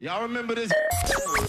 Y'all remember this?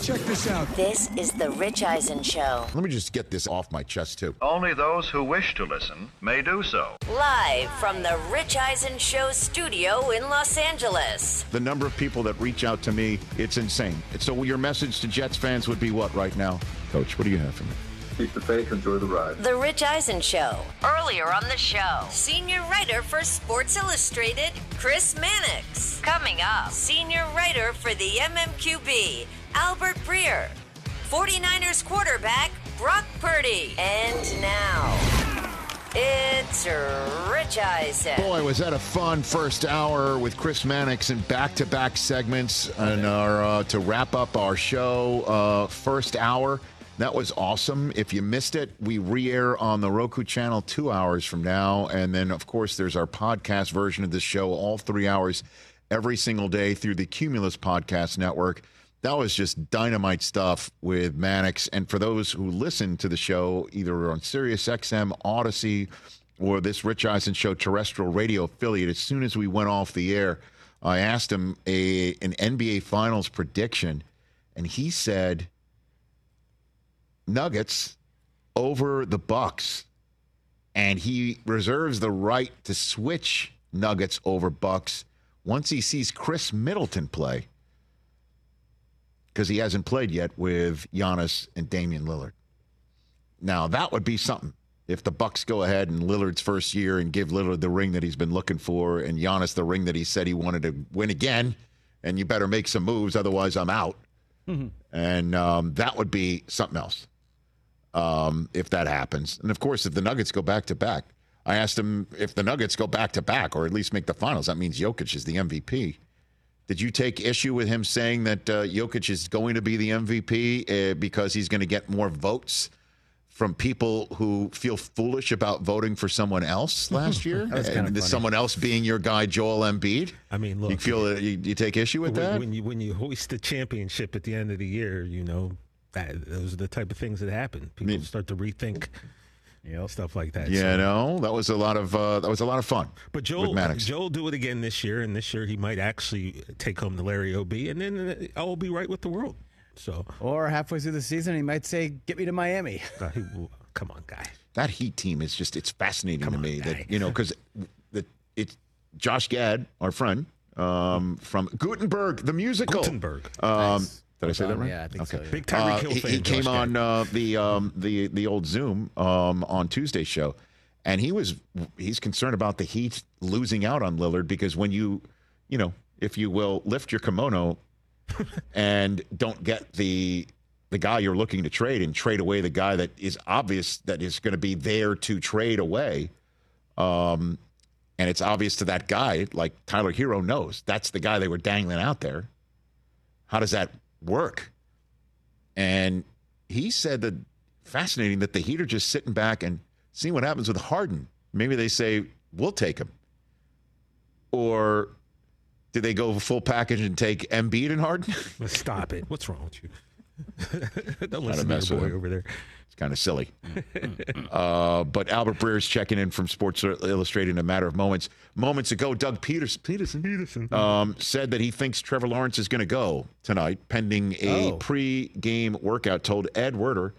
Check this out. This is the Rich Eisen Show. Let me just get this off my chest, too. Only those who wish to listen may do so. Live from the Rich Eisen Show studio in Los Angeles. The number of people that reach out to me, it's insane. So your message to Jets fans would be what right now? Coach, what do you have for me? Keep the faith, enjoy the ride. The Rich Eisen Show. Earlier on the show, senior writer for Sports Illustrated, Chris Mannix. Coming up, senior writer for the MMQB, Albert Breer. 49ers quarterback, Brock Purdy. And now, it's Rich Eisen. Boy, was that a fun first hour with Chris Mannix and back-to-back segments and our uh, to wrap up our show uh, first hour. That was awesome. If you missed it, we re-air on the Roku channel two hours from now, and then of course there's our podcast version of this show, all three hours every single day through the Cumulus Podcast Network. That was just dynamite stuff with Mannix. And for those who listen to the show, either on Sirius XM, Audacy, or this Rich Eisen Show terrestrial radio affiliate, as soon as we went off the air, I asked him a an NBA Finals prediction, and he said Nuggets over the Bucks, and he reserves the right to switch Nuggets over Bucks once he sees Khris Middleton play because he hasn't played yet with Giannis and Damian Lillard. Now that would be something if the Bucks go ahead in Lillard's first year and give Lillard the ring that he's been looking for, and Giannis the ring that he said he wanted to win again. And you better make some moves, otherwise I'm out. And um, that would be something else um, if that happens. And of course, if the Nuggets go back to back, I asked him if the Nuggets go back to back or at least make the finals. That means Jokic is the MVP. Did you take issue with him saying that uh, Jokic is going to be the MVP uh, because he's going to get more votes from people who feel foolish about voting for someone else last year? And someone else being your guy, Joel Embiid? I mean, look, you feel that you, you take issue with when, that? when you when you hoist the championship at the end of the year, you know that those are the type of things that happen. People start to rethink stuff like that. yeah, So- no, that was a lot of uh, that was a lot of fun. But with Joel, Maddox. Joel will do it again this year, and this year he might actually take home the Larry Ob, and then I will be right with the world. So, Or halfway through the season, he might say, "Get me to Miami." uh, he come on, guy. that Heat team is just it's fascinating to me that you know because the it's Josh Gad, our friend um, from Gutenberg, the musical. Gutenberg. Um, Nice. Did I say that right? yeah, I think so, yeah. Big Tyreek Uh, Hill he, fan. he came Josh on uh, the um, the the old Zoom um, on Tuesday show, and he was he's concerned about the Heat losing out on Lillard because when you you know if you will lift your kimono and don't get the the guy you're looking to trade and trade away the guy that is obvious that is going to be there to trade away. Um, and it's obvious to that guy, like Tyler Herro knows that's the guy they were dangling out there. How does that work? And he said that fascinating that the Heat are just sitting back and seeing what happens with Harden. Maybe they say, we'll take him. Or do they go full package and take Embiid and Harden? Stop it. What's wrong with you? Don't Trying to listen to mess your boy him. over there. It's kind of silly. uh, but Albert Breer is checking in from Sports Illustrated in a matter of moments. Moments ago, Doug Peterson, Peterson, Peterson um, said that he thinks Trevor Lawrence is going to go tonight, pending a Oh. pre-game workout. Told Ed Werder,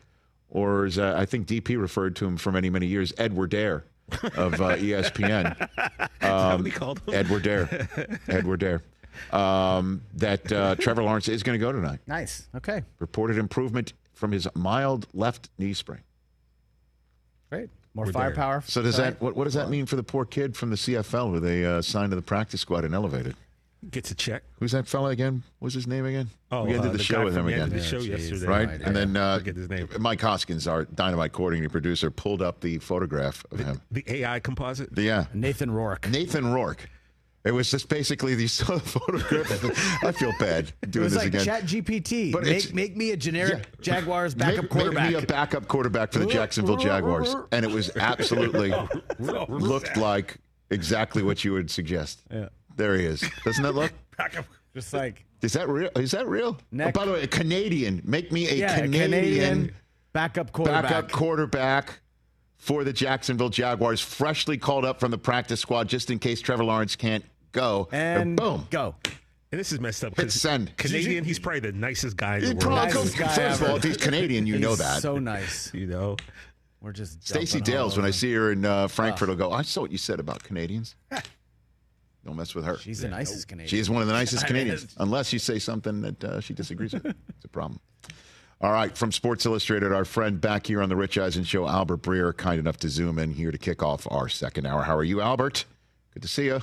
or as uh, I think DP referred to him for many, many years, Edward Dare of uh, ESPN. How Um, many called him? Edward Dare. Edward Dare. Um, that uh, Trevor Lawrence is going to go tonight. Nice. Okay. Reported improvement from his mild left knee sprain. Great. More We're there. firepower. So does tonight. that what, what does that mean for the poor kid from the CFL who they uh, signed to the practice squad and elevated? Gets a check. Who's that fella again? What was his name again? Oh, we ended uh, the, the show with him from the end again. the show Yeah, yesterday. Right, idea. and then uh, Forget his name. Mike Hoskins, our dynamite coordinating producer, pulled up the photograph of him. The AI composite. The, yeah, Nathan Rourke. Nathan Rourke. It was just basically the saw the photograph. I feel bad It doing was this like again. Chat GPT. But it's- Make, make me a generic Yeah. Jaguars backup make, quarterback. Make me a backup quarterback for the Jacksonville Jaguars, and it was absolutely looked like exactly what you would suggest. Yeah. There he is. Doesn't that look? Just like Is that real? Is that real? Oh, Neck- Oh, by the way, a Canadian. Make me a yeah, a Canadian, Canadian backup quarterback. backup quarterback for the Jacksonville Jaguars, freshly called up from the practice squad just in case Trevor Lawrence can't go. and boom, go. And this is messed up Hit because send. Canadian, he's probably the nicest guy in the world. probably- Nicest guy first of all, if he's Canadian, you know that. So nice. You know, We're just Stacey Dales, when I see her in uh, Frankfurt, will go, I saw what you said about Canadians. Don't mess with her. She's the nicest Canadian. She is one of the nicest Canadians, unless you say something that uh, she disagrees with. It's a problem. All right, from Sports Illustrated, our friend back here on the Rich Eisen Show, Albert Breer, kind enough to zoom in here to kick off our second hour. How are you, Albert? Good to see you.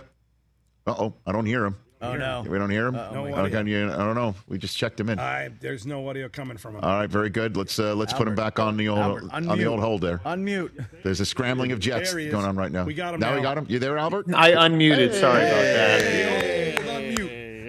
Uh oh, I don't hear him. Oh no. We don't hear him. No I don't, I don't know. We just checked him in. I, there's no audio coming from him. All right, very good. Let's uh, let's put him back on the old Albert, on the old hold there. Unmute. There's a scrambling of jets There he is. going on right now. We got him Now we got him. You there, Albert? I unmuted. Sorry about that. Unmute.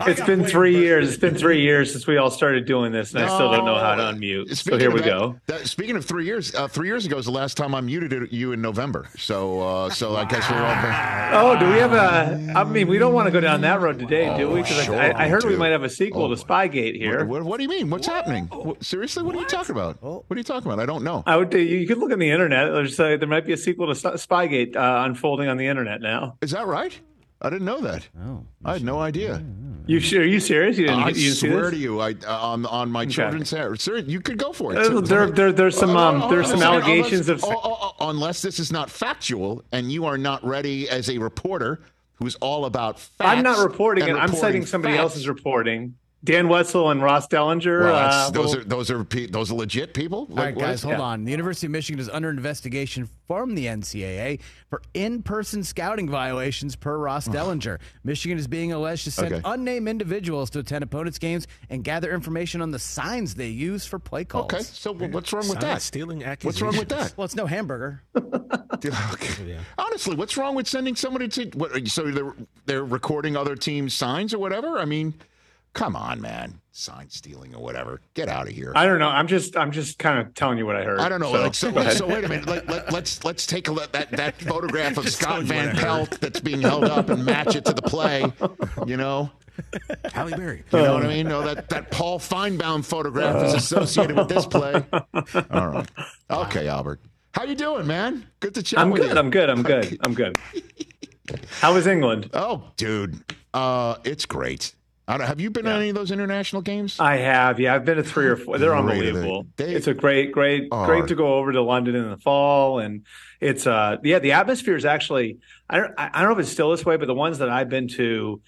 It's been three years. It's been three years since we all started doing this, and I still don't know how to No. unmute. So here we that- go. that- speaking of three years, uh, three years ago is the last time I muted you in November. So, uh, so I guess we're all. Oh, do we have a? I mean, we don't want to go down that road today, do we? Because sure I, I heard we we might have a sequel Oh. to Spygate here. What, what do you mean? What's happening? What- seriously, what, are you talking about? What are you talking about? I don't know. I would. You could look on the internet. There's uh, there might be a sequel to Spygate uh, unfolding on the internet now. Is that right? I didn't know that. Oh. I had no idea. You sure? Are you serious? You didn't? I you didn't swear to you, I uh, on on my children's hair. Sir, you could go for it. Uh, there- there- there's some, Oh, um, oh, there's some unless- allegations of- oh, oh, oh, unless this is not factual, and you are not ready as a reporter who's all about facts. I'm not reporting it. and I'm citing somebody facts. else's reporting. Dan Wetzel and Ross Dellinger. Well, uh, those will- are those are pe- those are legit people. All right, what guys, hold yeah. on. The University of Michigan is under investigation from the NCAA for in-person scouting violations per Ross Dellinger. Michigan is being alleged to send Okay. unnamed individuals to attend opponents' games and gather information on the signs they use for play calls. Okay, so what's wrong with Sign that? stealing What's wrong with that? Well, it's no hamburger. Okay. Honestly, what's wrong with sending somebody to? What, so they're they're recording other teams' signs or whatever. I mean, come on, man, sign stealing or whatever. Get out of here. I don't know. I'm just I'm just kind of telling you what I heard. I don't know. So, like, so, so wait a minute. Let, let, let's let's take a look that that photograph of Scott telling you what Van Pelt that's being held up and match it to the play. You know, Halle Berry. you know what I mean? No, that that Paul Finebaum photograph is associated with this play. All right. Okay, Albert. How you doing, man? Good to chat I'm with good. you. I'm good. I'm good. I'm good. How was England? Oh, dude, uh, it's great. I don't, have you been to any of those international games? I have. Yeah, I've been to three or four. They're Great, unbelievable. they it's a great, great, are. great to go over to London in the fall, and it's uh, yeah, the atmosphere is actually. I don't. I I don't know if it's still this way, but the ones that I've been to,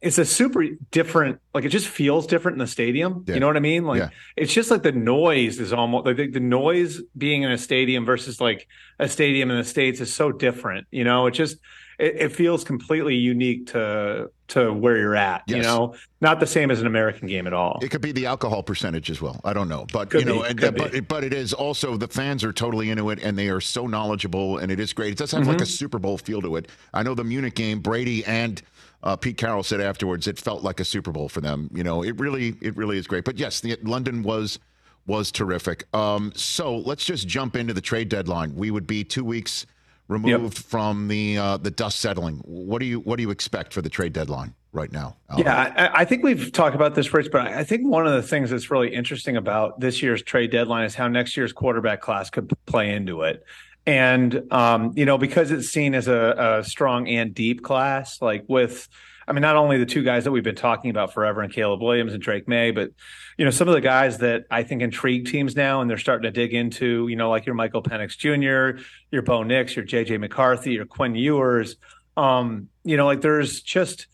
it's a super different. Like it just feels different in the stadium. Yeah. You know what I mean? Like Yeah. it's just like the noise is almost like the, the noise being in a stadium versus like a stadium in the states is so different. You know, it just it, it feels completely unique to to where you're at. You know, not the same as an American game at all. It could be the alcohol percentage as well. I don't know, but Could you know, be, and, but but it is also the fans are totally into it, and they are so knowledgeable, and it is great. It does have like Mm-hmm. a Super Bowl feel to it. I know the Munich game, Brady and uh, Pete Carroll said afterwards, it felt like a Super Bowl for them. You know, it really it really is great. But yes, the, London was was terrific. Um, so let's just jump into the trade deadline. We would be two weeks removed from the uh, the dust settling. What do you what do you expect for the trade deadline right now? Albert? Yeah, I, I think we've talked about this, Rich, but I I think one of the things that's really interesting about this year's trade deadline is how next year's quarterback class could play into it. And, um, you know, because it's seen as a, a strong and deep class, like with, I mean, not only the two guys that we've been talking about forever and Caleb Williams and Drake Maye, but, you know, some of the guys that I think intrigue teams now and they're starting to dig into, you know, like your Michael Penix Jr., your Bo Nix, your JJ McCarthy, your Quinn Ewers. Um, you know, like there's just,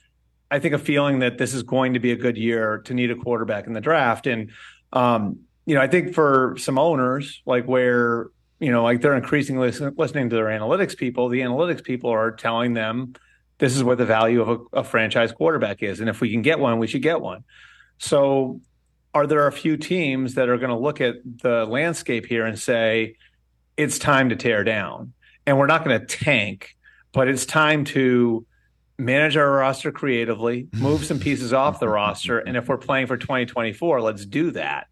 I think a feeling that this is going to be a good year to need a quarterback in the draft. And, um, you know, I think for some owners, like where, you know, like they're increasingly listening to their analytics people, the analytics people are telling them this is what the value of a, a franchise quarterback is. And if we can get one, we should get one. So are there a few teams that are going to look at the landscape here and say, it's time to tear down? And we're not going to tank, but it's time to manage our roster creatively, move some pieces off the roster, and if we're playing for 2024, let's do that.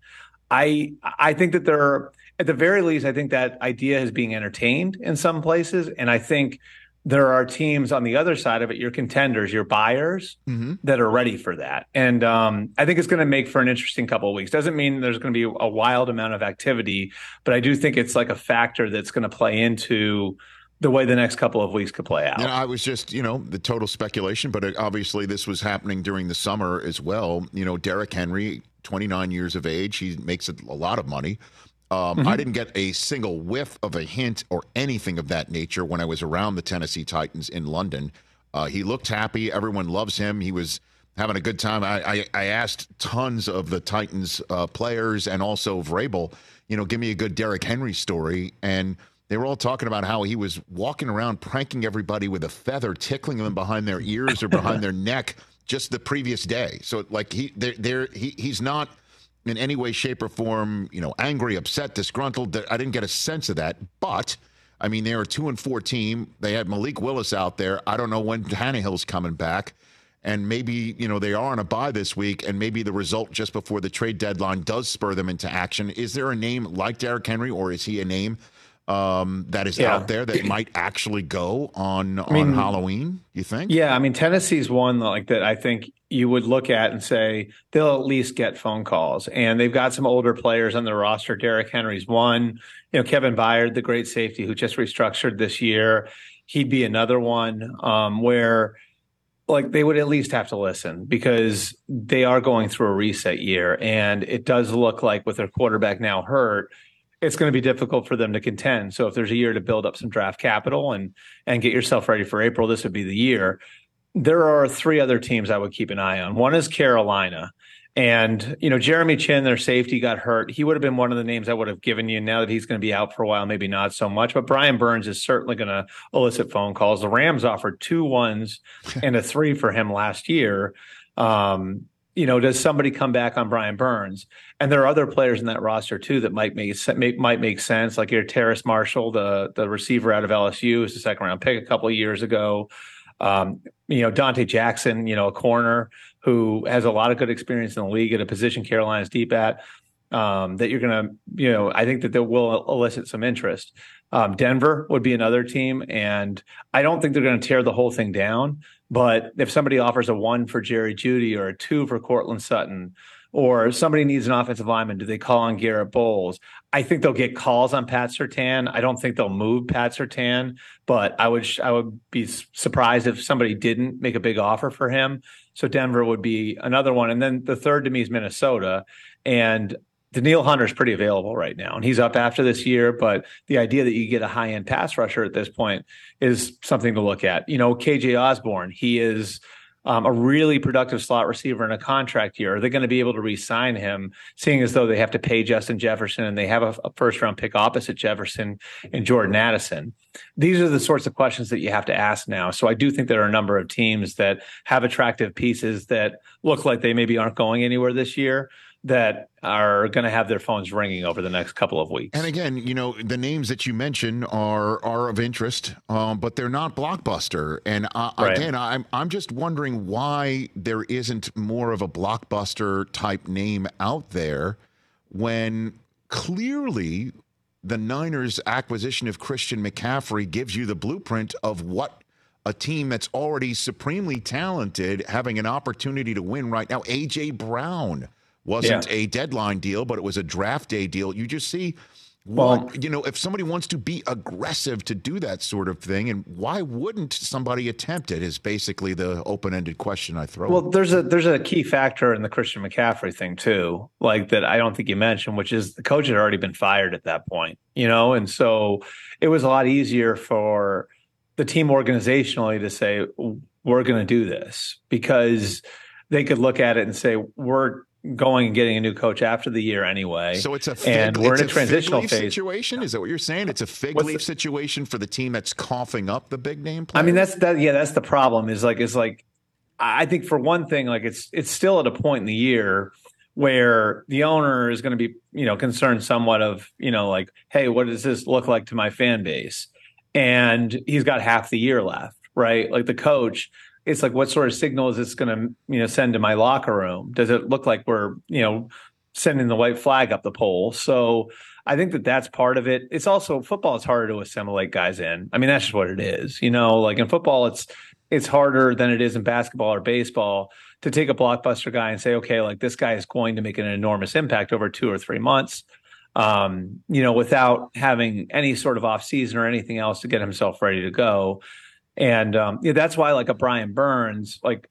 I I think that there are at the very least, I think that idea is being entertained in some places, and I think there are teams on the other side of it, your contenders, your buyers, Mhm. that are ready for that. And um, I think it's going to make for an interesting couple of weeks. Doesn't mean there's going to be a wild amount of activity, but I do think it's like a factor that's going to play into the way the next couple of weeks could play out. Know, I was just, you know, the total speculation, but obviously this was happening during the summer as well. You know, Derrick Henry, 29 years of age, he makes a lot of money. Um, mm-hmm. I didn't get a single whiff of a hint or anything of that nature when I was around the Tennessee Titans in London. Uh, he looked happy. Everyone loves him. He was having a good time. I, I, I asked tons of the Titans uh, players and also Vrabel, you know, give me a good Derrick Henry story. And they were all talking about how he was walking around pranking everybody with a feather, tickling them behind their ears or behind their neck just the previous day. So like he, they're, he, he's not in any way, shape, or form, you know, angry, upset, disgruntled. I didn't get a sense of that. But I mean, they're a two and four team. They had Malik Willis out there. I don't know when Tannehill's coming back. And maybe, you know, they are on a bye this week, and maybe the result just before the trade deadline does spur them into action. Is there a name like Derrick Henry, or is he a name um, that is yeah. out there that might actually go on I mean, on Halloween? You think? Yeah, I mean Tennessee's one like that. I think you would look at and say they'll at least get phone calls, and they've got some older players on the roster. Derrick Henry's one. You know, Kevin Byard, the great safety who just restructured this year, he'd be another one um, where like they would at least have to listen because they are going through a reset year and it does look like with their quarterback now hurt it's going to be difficult for them to contend. So if there's a year to build up some draft capital and and get yourself ready for April, this would be the year. There are three other teams I would keep an eye on. One is Carolina. And, you know, Jeremy Chinn, their safety, got hurt. He would have been one of the names I would have given you. Now that he's going to be out for a while, maybe not so much. But Brian Burns is certainly going to elicit phone calls. The Rams offered two ones and a three for him last year. Um, you know, does somebody come back on Brian Burns? And there are other players in that roster too that might make, might make sense. Like your Terrace Marshall, the the receiver out of LSU, is a second round pick a couple of years ago. Um, you know, Donte Jackson, you know, a corner who has a lot of good experience in the league at a position Carolina's deep at. Um, that you're going to, you know, I think that they will elicit some interest. Um, Denver would be another team, and I don't think they're going to tear the whole thing down. But if somebody offers a one for Jerry Jeudy or a two for Courtland Sutton, or somebody needs an offensive lineman, do they call on Garett Bolles? I think they'll get calls on Pat Surtain. I don't think they'll move Pat Surtain, but I would I would be surprised if somebody didn't make a big offer for him. So Denver would be another one, and then the third to me is Minnesota. And Hunter is pretty available right now, and he's up after this year. But the idea that you get a high end pass rusher at this point is something to look at. You know, KJ Osborn, he is um, a really productive slot receiver in a contract year. Are they going to be able to re-sign him, seeing as though they have to pay Justin Jefferson and they have a, a first round pick opposite Jefferson and Jordan Addison? These are the sorts of questions that you have to ask now. So I do think there are a number of teams that have attractive pieces that look like they maybe aren't going anywhere this year that are going to have their phones ringing over the next couple of weeks. And again, you know, the names that you mentioned are are of interest, um, but they're not blockbuster. And uh, right. again, I'm I'm just wondering why there isn't more of a blockbuster type name out there when clearly the Niners' acquisition of Christian McCaffrey gives you the blueprint of what a team that's already supremely talented having an opportunity to win right now. AJ Brown wasn't yeah. a deadline deal, but it was a draft day deal. You just see well, you know, if somebody wants to be aggressive to do that sort of thing, and why wouldn't somebody attempt it? Is basically the open-ended question I throw. Well, there's a there's a key factor in the Christian McCaffrey thing too, like that I don't think you mentioned, which is the coach had already been fired at that point, you know, and so it was a lot easier for the team organizationally to say we're going to do this because they could look at it and say we're going and getting a new coach after the year anyway. So it's a fig, and we're in a, a transitional phase situation. Is that what you're saying? It's a fig What's leaf the, situation for the team that's coughing up the big name. Players? I mean, that's that. Yeah, that's the problem. Is like, is like, I think for one thing, like it's it's still at a point in the year where the owner is going to be, you know, concerned somewhat of, you know, like, hey, what does this look like to my fan base? And he's got half the year left, right? Like the coach it's like what sort of signal is this going to you know send to my locker room? Does it look like we're you know sending the white flag up the pole? So i think that that's part of it. It's also football is harder to assimilate guys in. I mean that's just what it is you know? Like in football it's it's harder than it is in basketball or baseball to take a blockbuster guy and say okay like this guy is going to make an enormous impact over two or three months um, you know, without having any sort of off season or anything else to get himself ready to go. And um, yeah, that's why like a Brian Burns like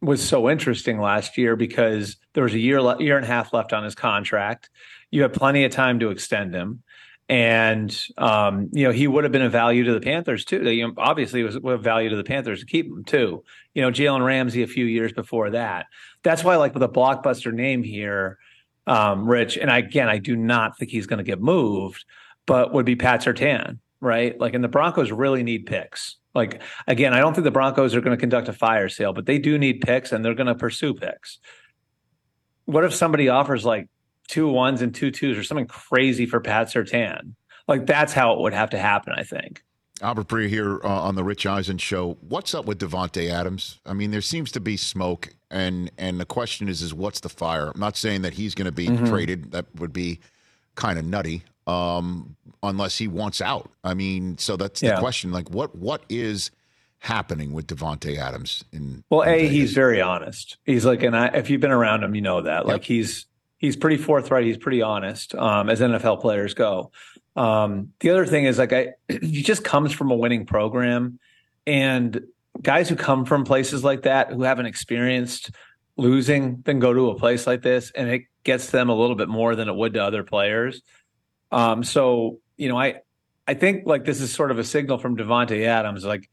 was so interesting last year because there was a year le- year and a half left on his contract. You had plenty of time to extend him. And um, you know he would have been a value to the Panthers too. They, you know, obviously, was a value to the Panthers to keep him too. You know, Jalen Ramsey a few years before that. That's why, like with a blockbuster name here, um, Rich, and I, again, I do not think he's going to get moved, but would be Pat Surtain, right? Like, and the Broncos really need picks. Like, again, I don't think the Broncos are going to conduct a fire sale, but they do need picks and they're going to pursue picks. What if somebody offers like two ones and two twos or something crazy for Pat Surtain? Like, that's how it would have to happen, I think. Albert Breer here uh, on the Rich Eisen show. What's up with Davante Adams? I mean, there seems to be smoke, and and the question is, is what's the fire? I'm not saying that he's going to be mm-hmm. traded. That would be kind of nutty, um, unless he wants out. I mean, so that's yeah. the question. Like, what what is happening with Davante Adams? In well, in a Vegas? he's very honest. He's like, and I, if you've been around him, you know that. Like, he's he's pretty forthright. He's pretty honest, um, as NFL players go. Um, the other thing is like I, he just comes from a winning program, and guys who come from places like that who haven't experienced losing then go to a place like this, and it gets them a little bit more than it would to other players. Um, so you know, I I think like this is sort of a signal from Davante Adams, like.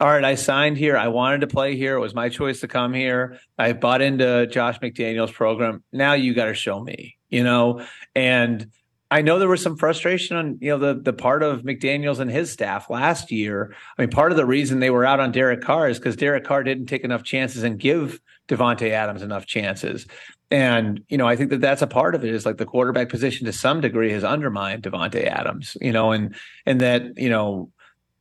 All right, I signed here. I wanted to play here. It was my choice to come here. I bought into Josh McDaniels' program. Now you got to show me, you know. And I know there was some frustration on you know the the part of McDaniel's and his staff last year. I mean, part of the reason they were out on Derek Carr is because Derek Carr didn't take enough chances and give Davante Adams enough chances. And you know, I think that that's a part of it. Is like the quarterback position to some degree has undermined Davante Adams. You know, and and that you know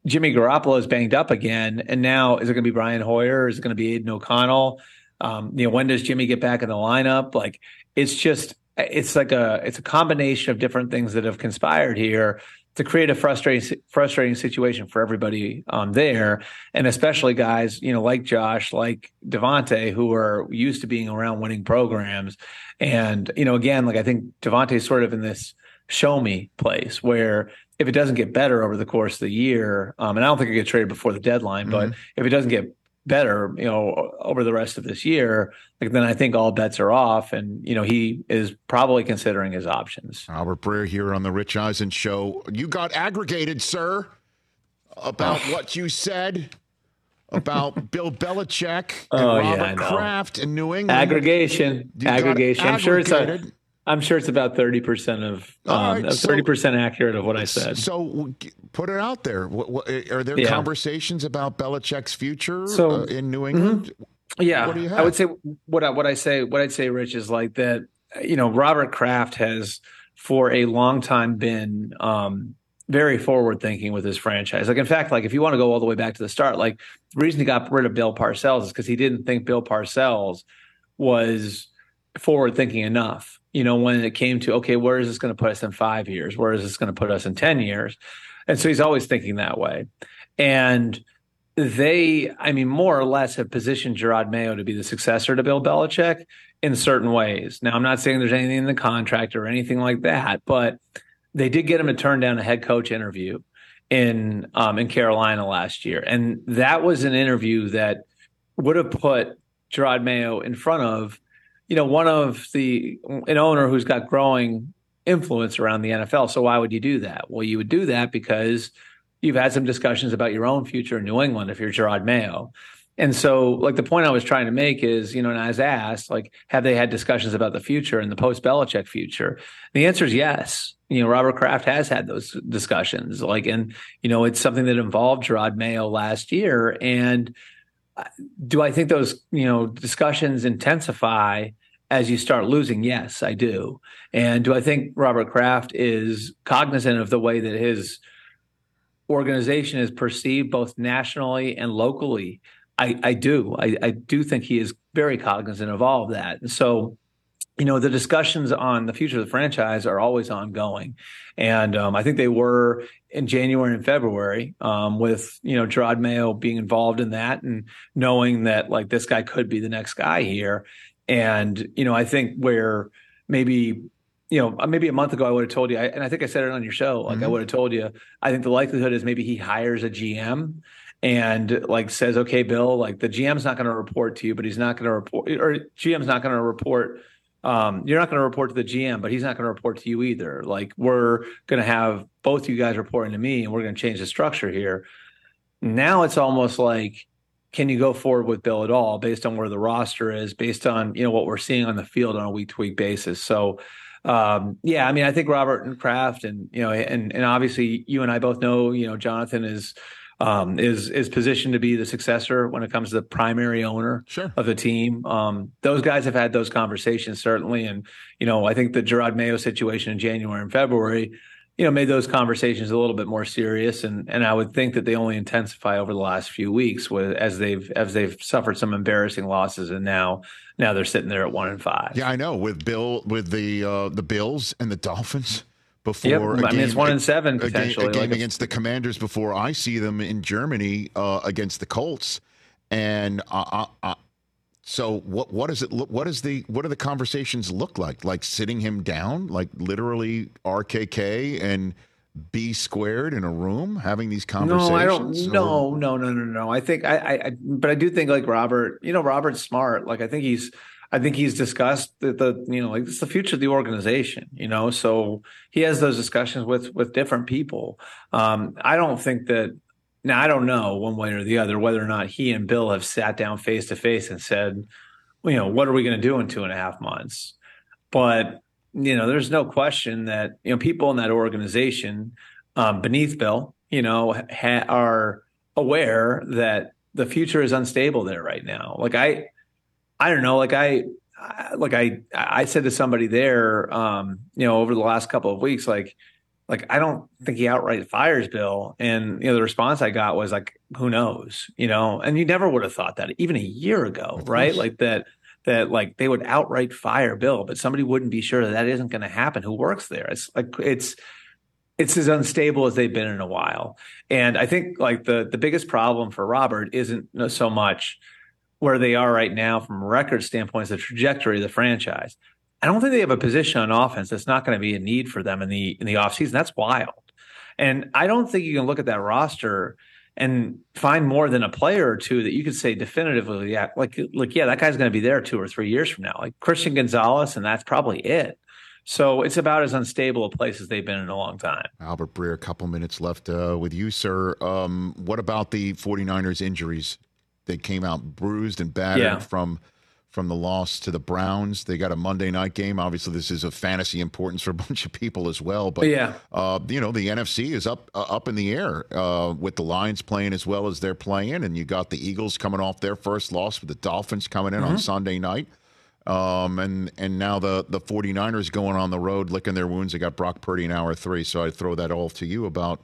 Jimmy Garoppolo is banged up again, and now is it going to be Brian Hoyer? Is it going to be Aidan O'Connell? Um, you know, when does Jimmy get back in the lineup? Like, it's just it's like a it's a combination of different things that have conspired here to create a frustrating frustrating situation for everybody um, there, and especially guys you know like Josh, like Davante, who are used to being around winning programs, and you know again, like I think Davante is sort of in this show me place where if it doesn't get better over the course of the year, um, and I don't think it gets traded before the deadline, mm-hmm. but if it doesn't get better, you know, over the rest of this year, like then I think all bets are off, and you know he is probably considering his options. Albert Breer here on the Rich Eisen show. You got aggregated, sir, about oh. what you said about Bill Belichick and oh, Robert yeah, Kraft in New England. Aggregation, you aggregation. I'm sure it's a I'm sure it's about thirty percent of um, thirty um, percent so, accurate of what I said. So put it out there. What, what, are there yeah. conversations about Belichick's future so, uh, in New England? Mm-hmm. Yeah, I would say what I, what I say. What I'd say, Rich, is like that. You know, Robert Kraft has for a long time been um, very forward thinking with his franchise. Like, in fact, like if you want to go all the way back to the start, like the reason he got rid of Bill Parcells is because he didn't think Bill Parcells was forward thinking enough you know, when it came to, okay, where is this going to put us in five years? Where is this going to put us in 10 years? And so he's always thinking that way. And they, I mean, more or less have positioned Jerod Mayo to be the successor to Bill Belichick in certain ways. Now, I'm not saying there's anything in the contract or anything like that, but they did get him to turn down a head coach interview in um, in Carolina last year, and that was an interview that would have put Jerod Mayo in front of you know, one of the an owner who's got growing influence around the NFL. So why would you do that? Well, you would do that because you've had some discussions about your own future in New England if you're Jerod Mayo. And so, like the point I was trying to make is, you know, and I was asked, like, have they had discussions about the future and the post Belichick future? The answer is yes. You know, Robert Kraft has had those discussions. Like, and you know, it's something that involved Jerod Mayo last year. And do I think those you know discussions intensify as you start losing? Yes, I do. And do I think Robert Kraft is cognizant of the way that his organization is perceived both nationally and locally? I, I do. I, I do think he is very cognizant of all of that. And so you know the discussions on the future of the franchise are always ongoing and um, i think they were in january and february um, with you know jerod mayo being involved in that and knowing that like this guy could be the next guy here and you know i think where maybe you know, maybe a month ago I would have told you, I, and I think I said it on your show. Like Mm-hmm. I would have told you, I think the likelihood is maybe he hires a GM and like says, okay, Bill, like the GM's not going to report to you, but he's not going to report, or GM's not going to report. Um, you're not going to report to the GM, but he's not going to report to you either. Like we're going to have both you guys reporting to me, and we're going to change the structure here. Now it's almost like, can you go forward with Bill at all, based on where the roster is, based on you know what we're seeing on the field on a week to week basis? So um, yeah, I mean, I think Robert and Kraft, and you know, and and obviously you and I both know, you know, Jonathan is um, is is positioned to be the successor when it comes to the primary owner Sure. of the team. Um, those guys have had those conversations certainly, and you know, I think the Jerod Mayo situation in January and February, you know, made those conversations a little bit more serious, and and I would think that they only intensify over the last few weeks with as they've as they've suffered some embarrassing losses, and now now they're sitting there at one and five. Yeah, I know. With Bill, with the uh, the Bills and the Dolphins before. Yep. I mean, it's one and seven, a game- potentially, A game, like a- against the Commanders before I see them in Germany uh, against the Colts, and uh, uh, uh, so what? What does it look? What is the? What do the conversations look like? Like sitting him down, like literally RKK and B squared in a room having these conversations. No, I don't. Or- No, no, no, no, no. I think I, I, but I do think like Robert. You know, Robert's smart. Like I think he's, I think he's discussed the, the you know, like it's the future of the organization. You know, so he has those discussions with with different people. Um, I don't think that. Now I don't know one way or the other whether or not he and Bill have sat down face to face and said, you know, what are we going to do in two and a half months? But you know, there's no question that you know people in that organization um, beneath Bill, you know, ha- are aware that the future is unstable there right now. Like I, I don't know, like I, I like I, I said to somebody there, um, you know, over the last couple of weeks, like, like I don't think he outright fires Bill, and you know the response I got was like, "Who knows?" You know, and you never would have thought that even a year ago, right? Like that that like they would outright fire Bill, but somebody wouldn't be sure that that isn't going to happen. Who works there? It's like it's it's as unstable as they've been in a while. And I think like the the biggest problem for Robert isn't so much where they are right now from a record standpoint, is the trajectory of the franchise. I don't think they have a position on offense that's not going to be a need for them in the in the offseason. That's wild. And I don't think you can look at that roster and find more than a player or two that you could say definitively, yeah, like like yeah, that guy's going to be there two or three years from now. Like Christian Gonzalez, and that's probably it. So it's about as unstable a place as they've been in a long time. Albert Breer, a couple minutes left uh, with you, sir. Um, what about the 49ers injuries? They came out bruised and battered Yeah. from from the loss to the Browns. They got a Monday night game. Obviously, this is of fantasy importance for a bunch of people as well. But Yeah. uh, you know, the NFC is up uh, up in the air uh, with the Lions playing as well as they're playing, and you got the Eagles coming off their first loss with the Dolphins coming in Mm-hmm. on Sunday night. Um, and and now the the 49ers going on the road licking their wounds. They got Brock Purdy in hour three. So I throw that all to you about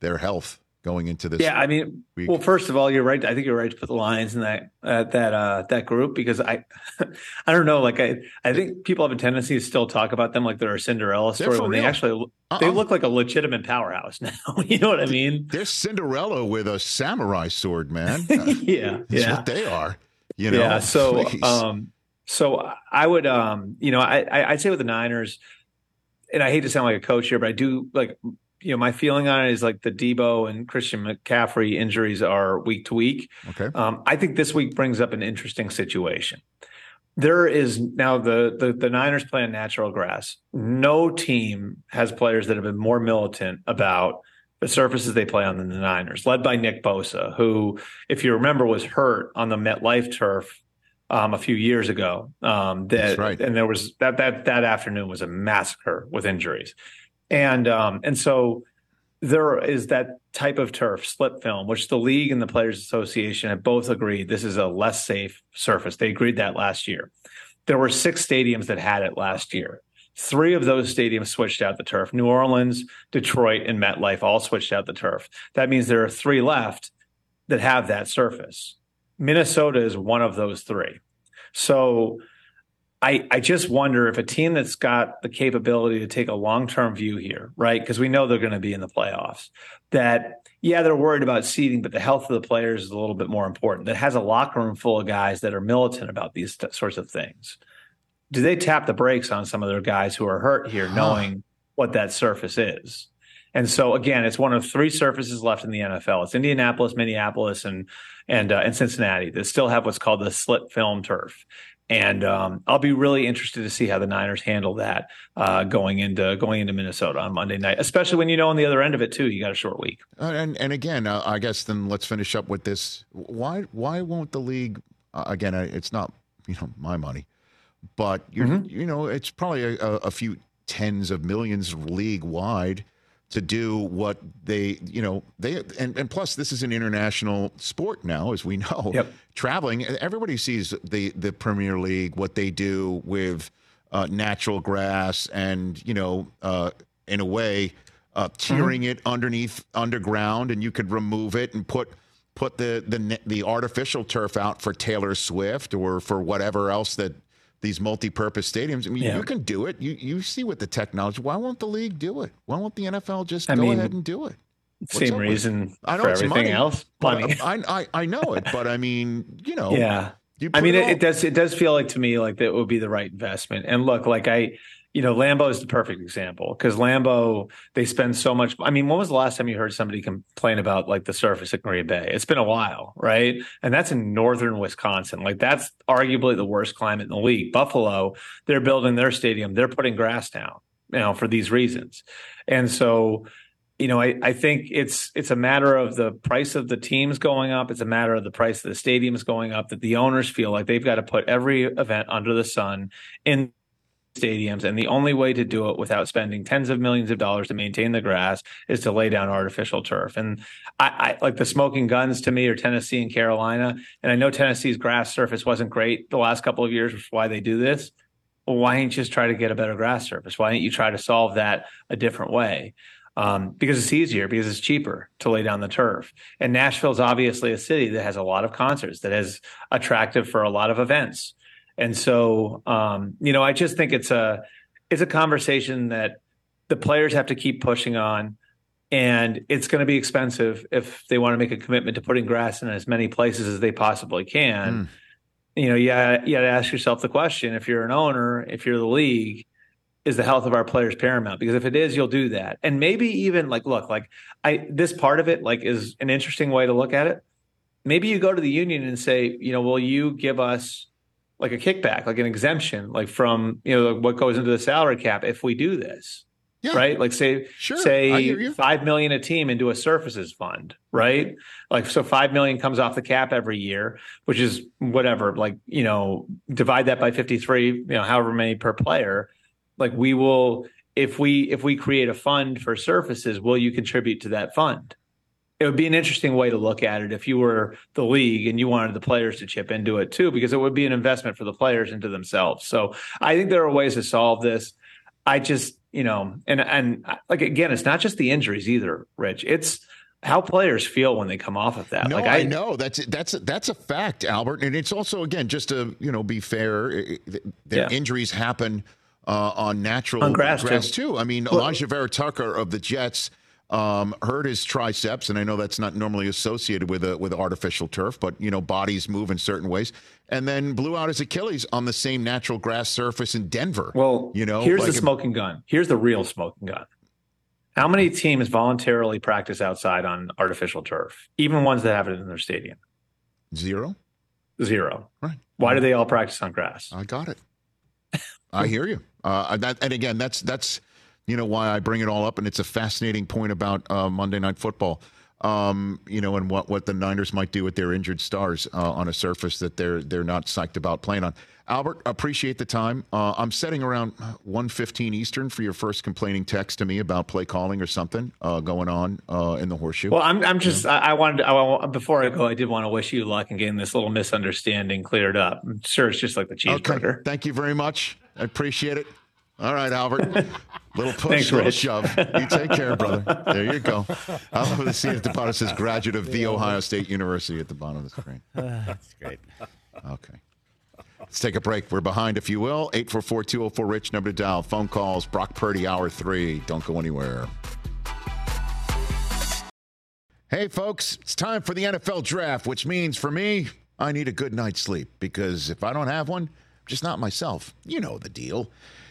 their health going into this. Yeah, I mean, week. well, first of all, you're right. I think you're right to put the Lions in that uh, that uh, that group because I, I don't know. Like I, I think people have a tendency to still talk about them like they're a Cinderella story when they actually they Uh-uh. look like a legitimate powerhouse now. you know what I mean? They're Cinderella with a samurai sword, man. yeah, That's yeah. what they are. You know. yeah. So, Please. um, so I would, um, you know, I, I I'd say with the Niners, and I hate to sound like a coach here, but I do like, you know, my feeling on it is like the Deebo and Christian McCaffrey injuries are week to week. okay. Um, I think this week brings up an interesting situation. There is now the, the the Niners play on natural grass. No team has players that have been more militant about the surfaces they play on than the Niners, led by Nick Bosa, who, if you remember, was hurt on the MetLife turf um, a few years ago. Um, that That's right. and there was that that that afternoon was a massacre with injuries, and um, and so there is that type of turf, slit film, which the league and the Players Association have both agreed this is a less safe surface. They agreed that last year. There were six stadiums that had it last year. Three of those stadiums switched out the turf. New Orleans, Detroit, and MetLife all switched out the turf. That means there are three left that have that surface. Minnesota is one of those three. So I, I just wonder if a team that's got the capability to take a long term view here, right? Because we know they're going to be in the playoffs, that, yeah, they're worried about seeding, but the health of the players is a little bit more important. That has a locker room full of guys that are militant about these t- sorts of things. do they tap the brakes on some of their guys who are hurt here, knowing what that surface is? And so again, it's one of three surfaces left in the NFL. It's Indianapolis, Minneapolis, and and uh, and Cincinnati that still have what's called the slit film turf. And um, I'll be really interested to see how the Niners handle that uh, going into going into Minnesota on Monday night, especially when you know on the other end of it too, you got a short week. Uh, and and again, uh, I guess then let's finish up with this. Why why won't the league? Uh, again, it's not you know my money, but you mm-hmm. you know it's probably a, a few tens of millions league wide to do what they, you know, they and, and plus this is an international sport now, as we know. Yep. Traveling, everybody sees the the Premier League, what they do with uh, natural grass, and you know, uh, in a way, uh, tearing mm-hmm. it underneath underground, and you could remove it and put put the the the artificial turf out for Taylor Swift or for whatever else that these multi-purpose stadiums. I mean, yeah. you can do it. You you see what the technology. Why won't the league do it? Why won't the NFL just I go mean, ahead and do it? What's same reason I know for everything money, else. Money. I, I I know it, but I mean, you know, yeah. I mean, it, it, does it does feel like to me like that would be the right investment. And look, like I you know, Lambeau is the perfect example because Lambeau, they spend so much. I mean, when was the last time you heard somebody complain about like the surface at Green Bay? It's been a while, right? And that's in northern Wisconsin. Like, that's arguably the worst climate in the league. Buffalo, they're building their stadium, they're putting grass down, you know, for these reasons. And so, you know, I, I think it's it's a matter of the price of the teams going up. It's a matter of the price of the stadiums going up. That the owners feel like they've got to put every event under the sun in stadiums, and the only way to do it without spending tens of millions of dollars to maintain the grass is to lay down artificial turf. And I, I like the smoking guns to me are Tennessee and Carolina. And I know Tennessee's grass surface wasn't great the last couple of years, which is why they do this. Well, why ain't you just try to get a better grass surface? Why don't you try to solve that a different way? Um, because it's easier, because it's cheaper to lay down the turf. And Nashville's obviously a city that has a lot of concerts, that is attractive for a lot of events. And so, um, you know, I just think it's a it's a conversation that the players have to keep pushing on, and it's going to be expensive if they want to make a commitment to putting grass in as many places as they possibly can. Mm. You know, yeah, you got to ask yourself the question: if you're an owner, if you're the league, is the health of our players paramount? Because if it is, you'll do that, and maybe even like, look, like I this part of it like is an interesting way to look at it. Maybe you go to the union and say, you know, will you give us like a kickback, like an exemption, like from you know what goes into the salary cap if we do this. Yeah. Right. Like say, sure. say five million a team into a surfaces fund, right? Like, so five million comes off the cap every year, which is whatever, like, you know, divide that by 53, you know, however many per player. Like we will, if we, if we create a fund for surfaces, will you contribute to that fund? It would be an interesting way to look at it if you were the league and you wanted the players to chip into it too, because it would be an investment for the players into themselves. So I think there are ways to solve this. I just, you know, and and like again, it's not just the injuries either, Rich. It's how players feel when they come off of that. No, like I, I know that's that's that's a fact, Albert, and it's also again just to you know be fair, yeah. injuries happen uh, on natural on grass, grass too. too. I mean, Alijah Vera-Tucker of the Jets um, hurt his triceps, and I know that's not normally associated with a, with artificial turf, but you know bodies move in certain ways, and then blew out his Achilles on the same natural grass surface in Denver. Well, you know, here's like the smoking gun. Here's the real smoking gun. How many teams voluntarily practice outside on artificial turf, even ones that have it in their stadium? Zero. Zero. Right. Why do they all practice on grass? I got it. I hear you. Uh, that, and again, that's that's you know why I bring it all up, and it's a fascinating point about uh, Monday Night Football. Um, you know, and what, what the Niners might do with their injured stars uh, on a surface that they're they're not psyched about playing on. Albert, appreciate the time. Uh, I'm setting around 1:15 Eastern for your first complaining text to me about play calling or something uh, going on uh, in the horseshoe. Well, I'm I'm just I, I wanted to, I, before I go, I did want to wish you luck in getting this little misunderstanding cleared up. I'm sure it's just like the cheeseburger. Okay. Thank you very much. I appreciate it. All right, Albert. Little push, Thanks, little Rich. shove. You take care, brother. There you go. I love to see at the bottom says graduate of the Ohio State University at the bottom of the screen. That's great. Okay. Let's take a break. We're behind, if you will. 844 204 Rich, number to dial. Phone calls, Brock Purdy, hour three. Don't go anywhere. Hey, folks, it's time for the NFL draft, which means for me, I need a good night's sleep because if I don't have one, just not myself. You know the deal.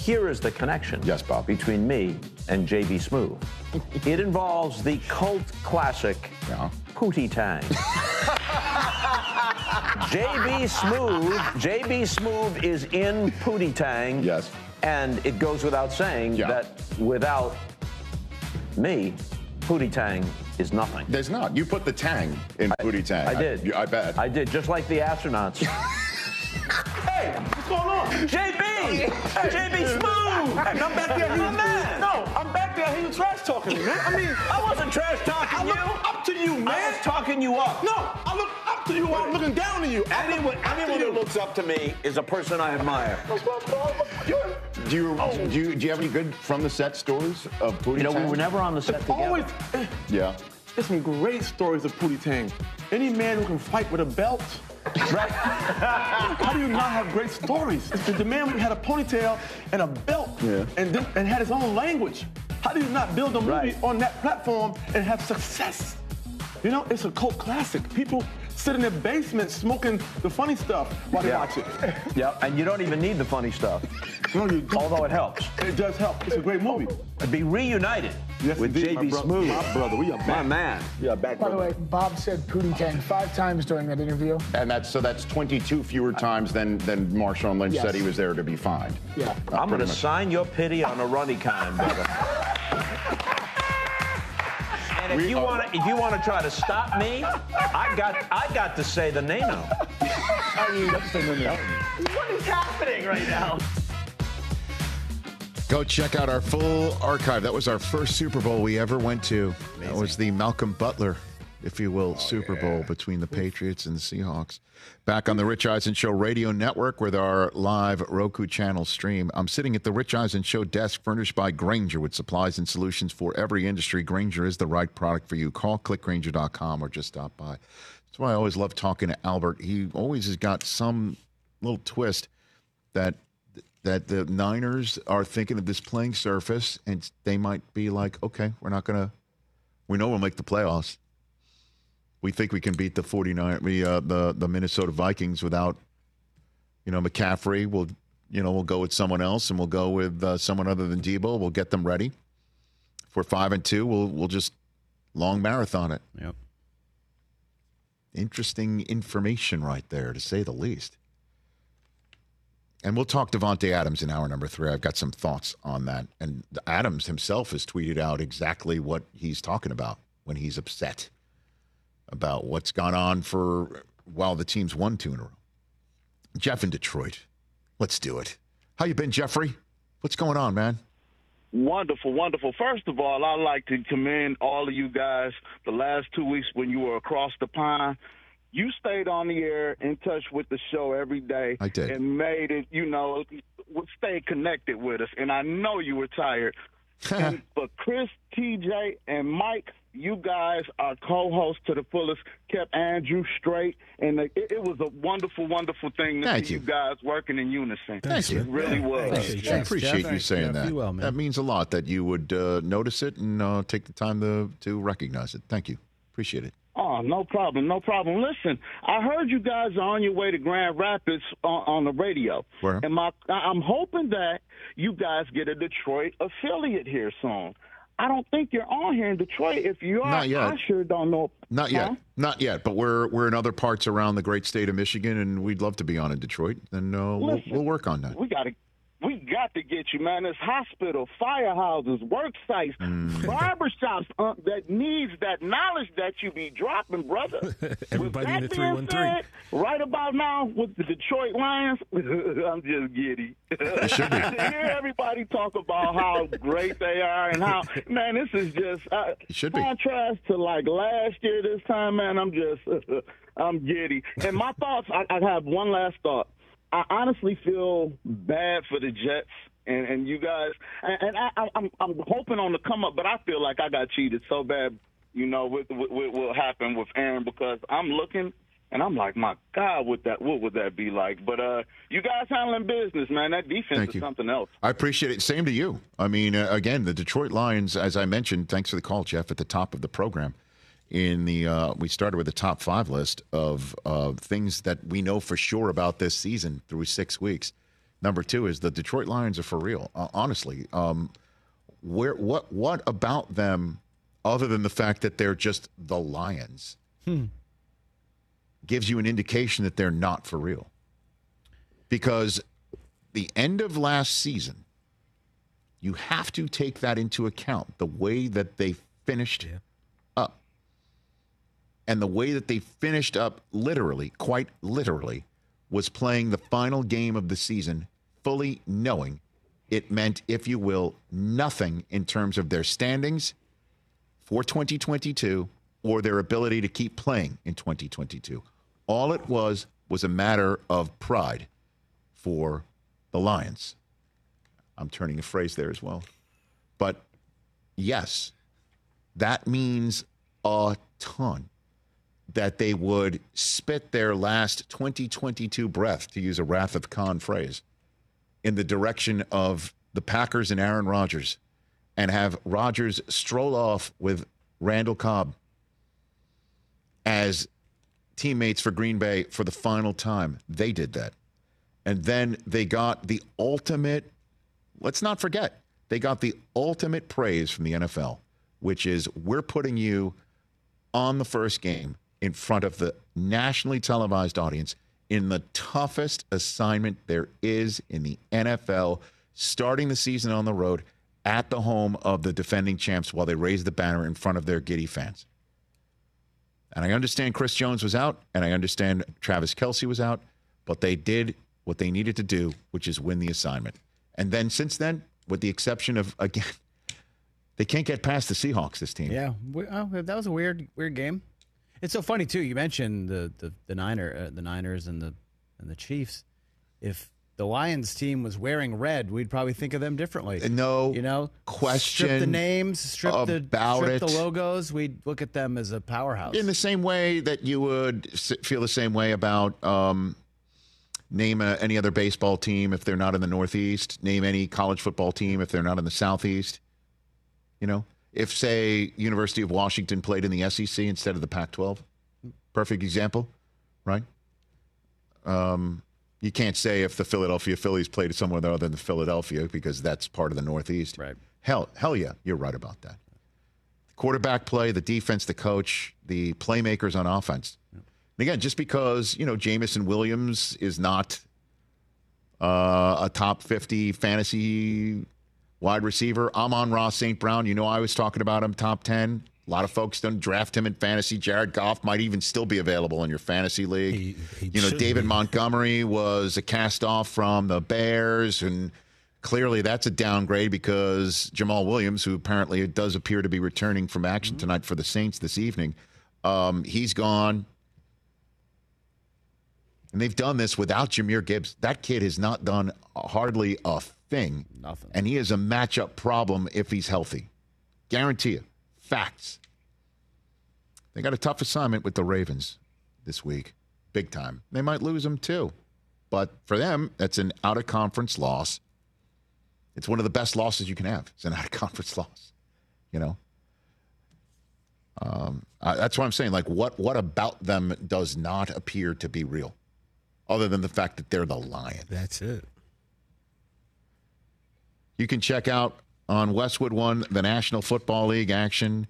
Here is the connection Yes, Bob. between me and JB Smoove. it involves the cult classic Yeah. Pootie Tang. JB Smoove, JB Smoove is in Pootie Tang. Yes. And it goes without saying Yeah. that without me, Pootie Tang is nothing. There's not. You put the tang in Booty Tang. I did. I, bet. I did, just like the astronauts. Hey, what's going on? JB! JB Smoove! And I'm back there. He was, no, I'm back there. He was trash talking me, man. I mean, I wasn't trash talking I you. look up to you, man. I was talking you up. No, I look up to you. while I'm looking down on you. I look Anyone, anyone who looks up to me is a person I admire. Do you do you do you have any good from the set stories of Booty You know, Tang? we were never on the set together. Always. eh, Yeah. There's some great stories of Pootie Tang. Any man who can fight with a belt. Right? How do you not have great stories? The, the man had a ponytail and a belt Yeah. and, then, and had his own language. How do you not build a movie Right. on that platform and have success? You know, it's a cult classic. People sit in their basement smoking the funny stuff while they Yeah. watch it. yeah, and you don't even need the funny stuff, No, you don't. although it helps. It does help. It's a great movie. Be reunited Yes, with JB bro- Smooth. My brother, we are back. My man. We are back, By the way, Bob said Pootie Tang five times during that interview. And that's so that's 22 fewer times than than Marshawn Lynch Yes. said he was there to be fined. Yeah. Uh, I'm going to sign your pity on a runny kind, brother. And if We you are- want to, if you want to try to stop me, I got, I got to say the name now. What is happening right now? Go check out our full archive. That was our first Super Bowl we ever went to. That was the Malcolm Butler, if you will, oh, Super Bowl between the Patriots and the Seahawks. Back on the Rich Eisen Show radio network with our live Roku channel stream. I'm sitting at the Rich Eisen Show desk furnished by Grainger with supplies and solutions for every industry. Grainger is the right product for you. Call clickgrainger.com or just stop by. That's why I always love talking to Albert. He always has got some little twist that that the Niners are thinking of this playing surface and they might be like, okay, we're not going to, we know we'll make the playoffs. We think we can beat the 49, we, uh, the, the Minnesota Vikings without, you know, McCaffrey. We'll, you know, we'll go with someone else and we'll go with uh, someone other than Deebo. We'll get them ready. If we're five and two, we'll, we'll just long marathon it. Yep. Interesting information right there, to say the least. And we'll talk Davante Adams in hour number three. I've got some thoughts on that. And Adams himself has tweeted out exactly what he's talking about when he's upset about what's gone on for while the team's won two in a row. Jeff in Detroit, let's do it. How you been, Jeffrey? What's going on, man? Wonderful, wonderful. First of all, I'd like to commend all of you guys. The last two weeks when you were across the pond, you stayed on the air, in touch with the show every day. I did. And made it, you know, stay connected with us. And I know you were tired. And for Chris, TJ, and Mike, you guys are co-hosts to the fullest. Kept Andrew straight, and it, it was a wonderful, wonderful thing to Thank see you. you. guys working in unison. Thank you. It really was. I appreciate you saying that. That means a lot that you would uh, notice it and uh, take the time to, to recognize it. Thank you. Appreciate it. Oh, no problem, no problem. Listen, I heard you guys are on your way to Grand Rapids on, on the radio, Where? and my I'm hoping that you guys get a Detroit affiliate here soon. I don't think you're on here in Detroit. If you are, Not yet. I sure don't know. Not yet. Huh? Not yet. But we're we're in other parts around the great state of Michigan, and we'd love to be on in Detroit. And uh, we'll, we'll work on that. We got to. We got to get you, man. There's hospital, firehouses, work sites, Mm. barbershops uh, that needs that knowledge that you be dropping, brother. Everybody in the 313. said, right about now with the Detroit Lions, I'm just giddy. It should be. to hear everybody talk about how great they are and how, man, this is just uh, should be. contrast to like last year. This time, man, I'm just, I'm giddy. And my thoughts, I, I have one last thought. I honestly feel bad for the Jets and, and you guys, and, and I, I'm I'm hoping on the come up, but I feel like I got cheated so bad. You know, with, with, with what happened with Aaron because I'm looking and I'm like, my God, what that what would that be like? But uh, you guys handling business, man. That defense Thank is you. something else. I appreciate it. Same to you. I mean, uh, again, the Detroit Lions, as I mentioned, thanks for the call, Jeff, at the top of the program. In the uh, we started with the top five list of uh, things that we know for sure about this season through six weeks. Number two is the Detroit Lions are for real. Uh, honestly, um, where what what about them, other than the fact that they're just the Lions, gives you an indication that they're not for real? Because the end of last season, you have to take that into account. The way that they finished up. And the way that they finished up, literally, quite literally, was playing the final game of the season fully knowing it meant, if you will, nothing in terms of their standings for 2022 or their ability to keep playing in 2022. All it was was a matter of pride for the Lions. I'm turning a phrase there as well. But yes, that means a ton that they would spit their last 2022 breath, to use a Wrath of Khan phrase, in the direction of the Packers and Aaron Rodgers and have Rodgers stroll off with Randall Cobb as teammates for Green Bay for the final time. They did that. And then they got the ultimate, let's not forget, they got the ultimate praise from the NFL, which is we're putting you on the first game in front of the nationally televised audience in the toughest assignment there is in the NFL, starting the season on the road at the home of the defending champs while they raise the banner in front of their giddy fans. And I understand Chris Jones was out, and I understand Travis Kelce was out, but they did what they needed to do, which is win the assignment. And then since then, with the exception of, again, they can't get past the Seahawks, this team. Yeah, we- oh, that was a weird, weird game. It's so funny too. You mentioned the the the Niner, uh, the Niners, and the and the Chiefs. If the Lions team was wearing red, we'd probably think of them differently. No, you know, question Strip the names, strip the strip it. the logos. We'd look at them as a powerhouse. In the same way that you would feel the same way about um, name a, any other baseball team if they're not in the Northeast, name any college football team if they're not in the Southeast. You know, if say University of Washington played in the SEC instead of the Pac-12, perfect example, right? Um, you can't say if the Philadelphia Phillies played somewhere other than Philadelphia because that's part of the Northeast. Right. Hell, hell yeah, you're right about that. Quarterback play, the defense, the coach, the playmakers on offense. And again, just because you know Jameson Williams is not uh, a top 50 fantasy wide receiver, Amon-Ra St. Brown, you know I was talking about him top 10. A lot of folks don't draft him in fantasy. Jared Goff might even still be available in your fantasy league. you know, David be. Montgomery was a cast off from the Bears, and Clearly, that's a downgrade because Jamaal Williams, who apparently does appear to be returning from action tonight for the Saints this evening, um, he's gone. And they've done this without Jahmyr Gibbs. That kid has not done hardly a thing. Nothing. And he is a matchup problem if he's healthy. Guarantee you. Facts. They got a tough assignment with the Ravens this week. Big time. They might lose them too. But for them, that's an out of conference loss. It's one of the best losses you can have. It's an out of conference loss. You know? Um, uh, that's what I'm saying. Like, what what about them does not appear to be real, other than the fact that they're the Lions? That's it. You can check out on Westwood One the National Football League action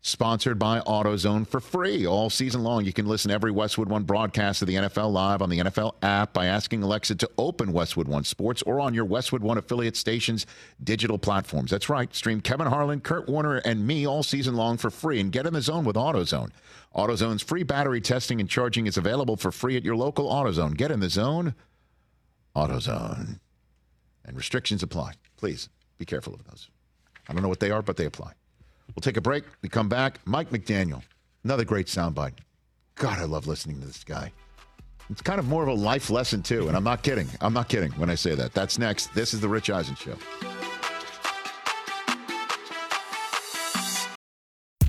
sponsored by AutoZone for free all season long. You can listen every Westwood One broadcast of the NFL live on the NFL app by asking Alexa to open Westwood One Sports or on your Westwood One affiliate stations digital platforms. That's right. Stream Kevin Harlan, Kurt Warner, and me all season long for free and get in the zone with AutoZone. AutoZone's free battery testing and charging is available for free at your local AutoZone. Get in the zone. AutoZone. And restrictions apply. Please be careful of those. I don't know what they are, but they apply. We'll take a break. We come back. Mike McDaniel, another great soundbite. God, I love listening to this guy. It's kind of more of a life lesson, too. And I'm not kidding. I'm not kidding when I say that. That's next. This is The Rich Eisen Show.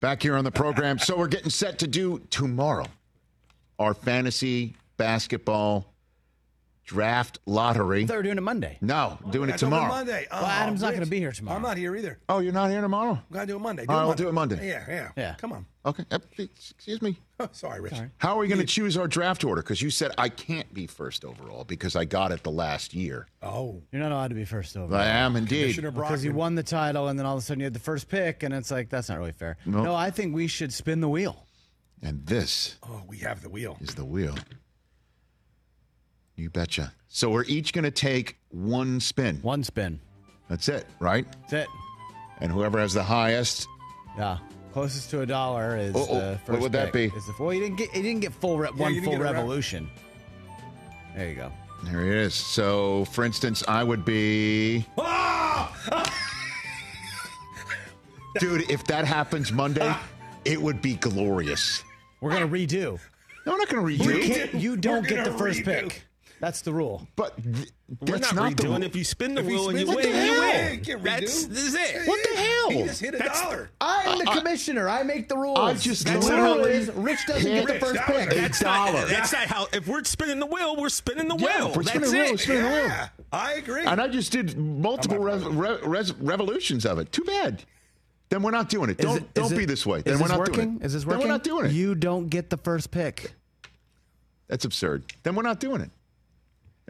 Back here on the program. So we're getting set to do tomorrow our fantasy basketball draft lottery. They're doing it Monday. No, doing it tomorrow. Monday. Well, Oh, Adam's not oh, going to be here tomorrow. I'm not here either. Oh, you're not here tomorrow? I'm going to do it Monday. Do All right, it we'll do it Monday. Yeah, yeah. Yeah. Come on. Okay. Excuse me. Oh, sorry, Rich. How are we going to choose our draft order? Because you said I can't be first overall because I got it the last year. Oh. You're not allowed to be first over. I am indeed. Commissioner Because you won the title, and then all of a sudden you had the first pick, and it's like that's not really fair. Nope. No, I think we should spin the wheel. And this Oh, we have the wheel. is the wheel. You betcha. So we're each going to take one spin. One spin. That's it, right? That's it. And whoever has the highest, Yeah. Closest to a dollar is Oh, oh, the what would that pick. be? Is the, well, you didn't get. You didn't get full re- Yeah, one full get a rev- revolution. There you go. there it is. So, for instance, I would be. Ah! Dude, if that happens Monday, it would be glorious. We're gonna redo. No, I'm not going to You, redo. can't, you don't get the gonna first redo. pick. That's the rule. But th- We're that's not, not, the redoing. If you spin the If he wheel and you win, it, you win. you can't. That's it. What the hell? He just hit a That's- dollar. I'm the uh, uh, commissioner. I make the rules. I just the literally rule is Rich doesn't get the first that was pick. a- That's dollar. not. That's not how. If we're spinning the wheel, we're spinning the Yeah, wheel. we're spinning That's the wheel, it. spinning the wheel. Yeah, I agree. And I just did multiple rev- re- res- revolutions of it. Too bad. Then we're not doing it. Is Don't it- is don't it- be this way. Then this we're not working? doing it. Is this Then working? we're not doing it. You don't get the first pick. That's absurd. Then we're not doing it.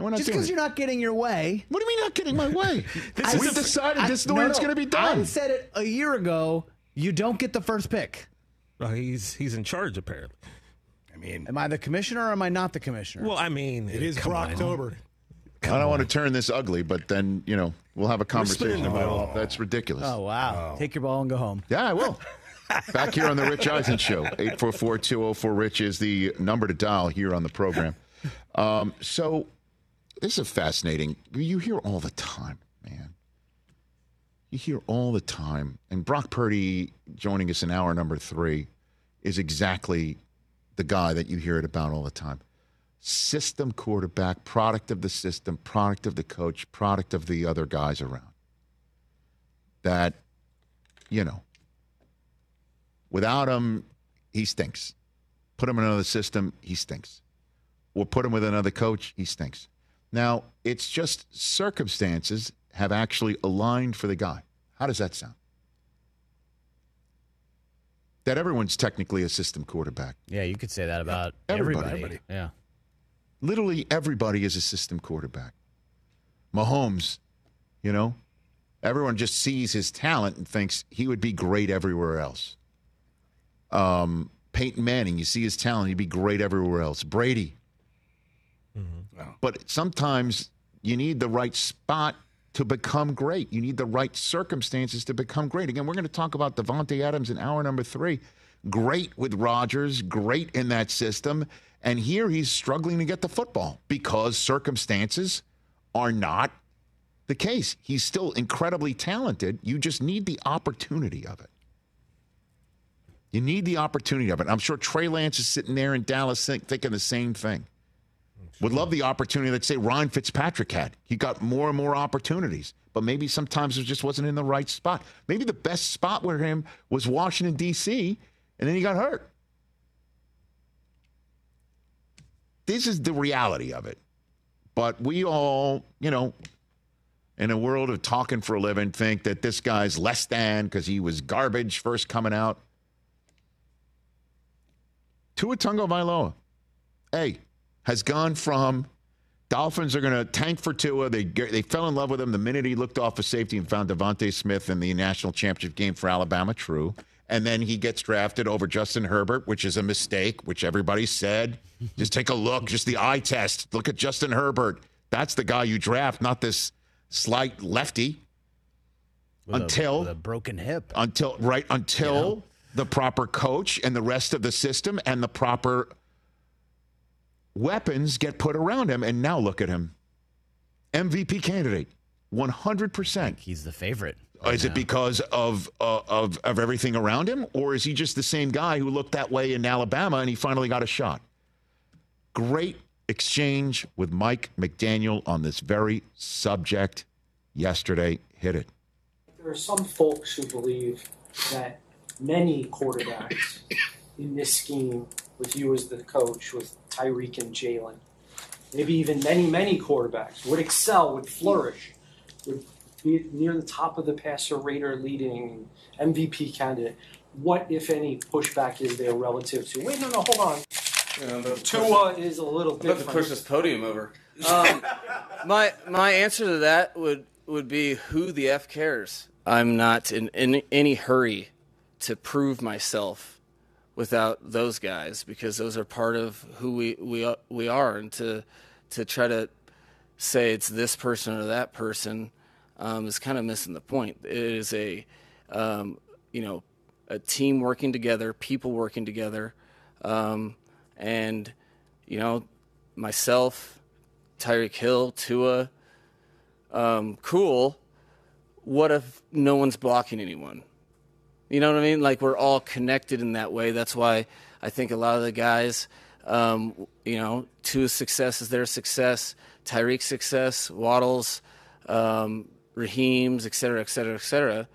Then we're not Just because you're not getting your way. What do you mean not getting my way? I- we decided I- this is the no, way it's no. going to be done. I said it a year ago. You don't get the first pick. Well, he's he's in charge apparently. I mean, Am I the commissioner or am I not the commissioner? Well, I mean, it is come on. October. I don't want to turn this ugly, but then you know we'll have a conversation spinning about ball. That's ridiculous. oh wow! Take your ball and go home. Yeah, I will. Back here on the Rich Eisen Show, 844-204-RICH is the number to dial here on the program. Um, so this is a fascinating. You hear all the time, man. You hear all the time. And Brock Purdy joining us in hour number three is exactly the guy that you hear it about all the time. system quarterback, product of the system, product of the coach, product of the other guys around. That, you know, without him, he stinks. Put him in another system, he stinks. Or put him with another coach, he stinks. Now, it's just circumstances have actually aligned for the guy. How does that sound? That everyone's technically a system quarterback. Yeah, you could say that about Everybody. everybody. Yeah. Literally everybody is a system quarterback. Mahomes, you know, everyone just sees his talent and thinks he would be great everywhere else. Um, Peyton Manning, you see his talent, he'd be great everywhere else. Brady. Mm-hmm. But sometimes you need the right spot to become great. You need the right circumstances to become great. Again, we're going to talk about Davante Adams in hour number three. Great with Rodgers, great in that system. And here he's struggling to get the football because circumstances are not the case. He's still incredibly talented. You just need the opportunity of it. You need the opportunity of it. I'm sure Trey Lance is sitting there in Dallas think, thinking the same thing. Would love the opportunity that say Ryan Fitzpatrick had. He got more and more opportunities, but maybe sometimes it just wasn't in the right spot. Maybe the best spot for him was Washington D.C. and then he got hurt. This is the reality of it. But we all, you know, in a world of talking for a living, think that this guy's less than because he was garbage first coming out. Tua Tagovailoa, hey, has gone from Dolphins are going to tank for Tua. They they fell in love with him the minute he looked off a safety and found DeVonta Smith in the national championship game for Alabama. True. And then he gets drafted over Justin Herbert, which is a mistake, which everybody said. just take a look, just the eye test. Look at Justin Herbert. That's the guy you draft, not this slight lefty. With a- until with a broken hip. until right until the proper coach and the rest of the system and the proper weapons get put around him and now look at him. Mvp candidate 100% He's the favorite. is it because of, uh, of of everything around him or is he just the same guy who looked that way in alabama and he finally got a shot? Great exchange with mike mcdaniel on this very subject yesterday. Hit it. There are some folks who believe that many quarterbacks in this scheme, with you as the coach, with Tyreek and Jalen, maybe even many, many quarterbacks would excel, would flourish, would be near the top of the passer rater leading MVP candidate. What, if any, pushback is there relative to? Wait, no, no, hold on. You know, the- Tua is a little I'm about to push this podium over. Um, my my answer to that would would be who the f cares. I'm not in, in any hurry to prove myself without those guys because those are part of who we we we are, and to to try to say it's this person or that person um, is kind of missing the point. It is a um, you know a team working together, people working together, um, and you know myself, Tyreek Hill, Tua, um, cool. What if no one's blocking anyone? You know what I mean? Like we're all connected in that way. That's why I think a lot of the guys, um, you know, Tua's success is their success, Tyreek's success, Waddle's, um, Raheem's, et cetera, et cetera, et cetera.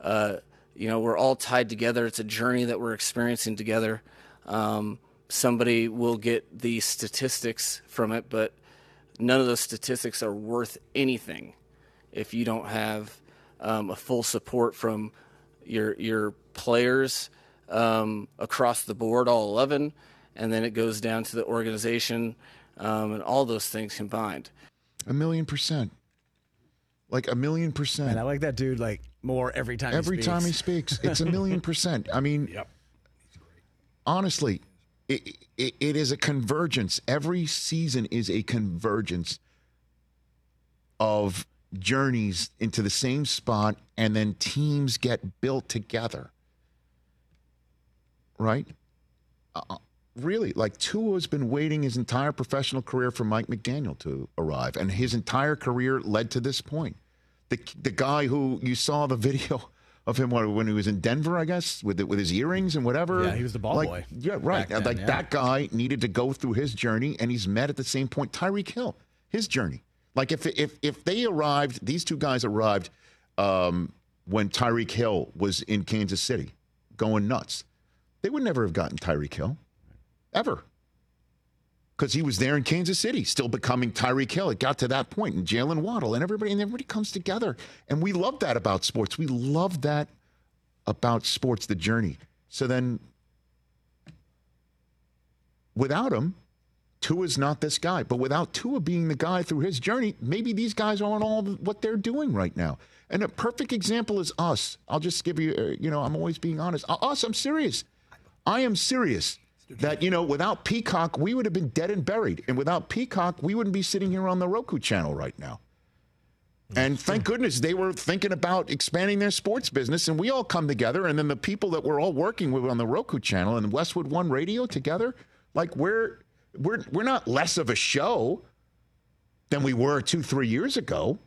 Uh, you know, we're all tied together. It's a journey that we're experiencing together. Um, somebody will get the statistics from it, but none of those statistics are worth anything if you don't have um, a full support from your your players um, across the board, all 11, and then it goes down to the organization um, and all those things combined. A million percent. Like a million percent. And I like that dude like more every time. Every he time he speaks. speaks, it's a million percent. I mean, yep. honestly, it, it, it is a convergence. Every season is a convergence of journeys into the same spot, and then teams get built together. Right? Uh, really, like Tua has been waiting his entire professional career for Mike McDaniel to arrive, and his entire career led to this point. The the guy who you saw the video of him when when he was in Denver, I guess, with the, with his earrings and whatever. Yeah, he was the ball Like, boy Yeah, right. then, like yeah. that guy needed to go through his journey, and he's met at the same point Tyreek Hill, his journey. Like if if if they arrived, these two guys arrived um, when Tyreek Hill was in Kansas City, going nuts. They would never have gotten Tyreek Hill, ever because he was there in Kansas City, still becoming Tyreek Hill. It got to that point, and Jalen Waddle, and everybody, and everybody comes together, and we love that about sports. We love that about sports, the journey. So then, without him, Tua's not this guy. But without Tua being the guy through his journey, maybe these guys aren't all what they're doing right now. And a perfect example is us. I'll just give you, uh, you know, I'm always being honest. Uh, Us, I'm serious. I am serious that, you know, without Peacock, we would have been dead and buried. And without Peacock, we wouldn't be sitting here on the Roku channel right now. And thank goodness they were thinking about expanding their sports business, and we all come together. And then the people that we're all working with on the Roku channel and Westwood One Radio together, like we're we're we're not less of a show than we were two three years ago.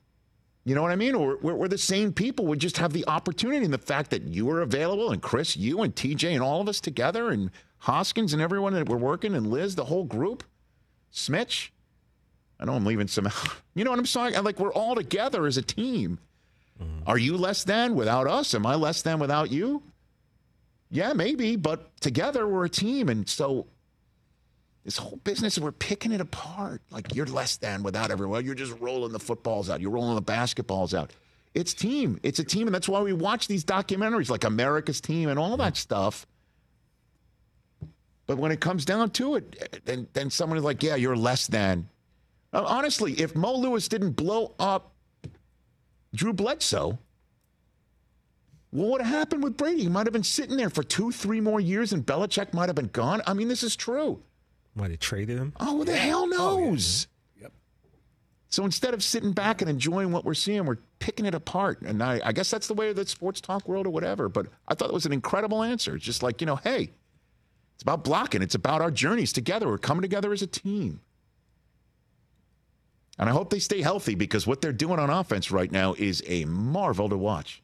You know what I mean? Or we're, we're the same people. We just have the opportunity and the fact that you are available, and Chris, you and TJ, and all of us together, and Hoskins and everyone that we're working, and Liz, the whole group, Smitch. I know I'm leaving some. out. You know what I'm saying? Like we're all together as a team. Mm-hmm. Are you less than without us? Am I less than without you? Yeah, maybe, but together we're a team, and so this whole business we're picking it apart. Like you're less than without everyone. You're just rolling the footballs out. You're rolling the basketballs out. It's team. It's a team, and that's why we watch these documentaries like America's Team and all that stuff. But when it comes down to it, then then someone is like, "Yeah, you're less than." Honestly, if Mo Lewis didn't blow up Drew Bledsoe, what would have happened with Brady? He might have been sitting there for two, three more years, and Belichick might have been gone. I mean, this is true. Might have traded him. Oh, who the hell oh, knows? Yep. So instead of sitting back and enjoying what we're seeing, we're picking it apart. And I, I guess that's the way of the sports talk world or whatever. But I thought it was an incredible answer. It's just like, you know, hey, it's about blocking. It's about our journeys together. We're coming together as a team. And I hope they stay healthy because what they're doing on offense right now is a marvel to watch.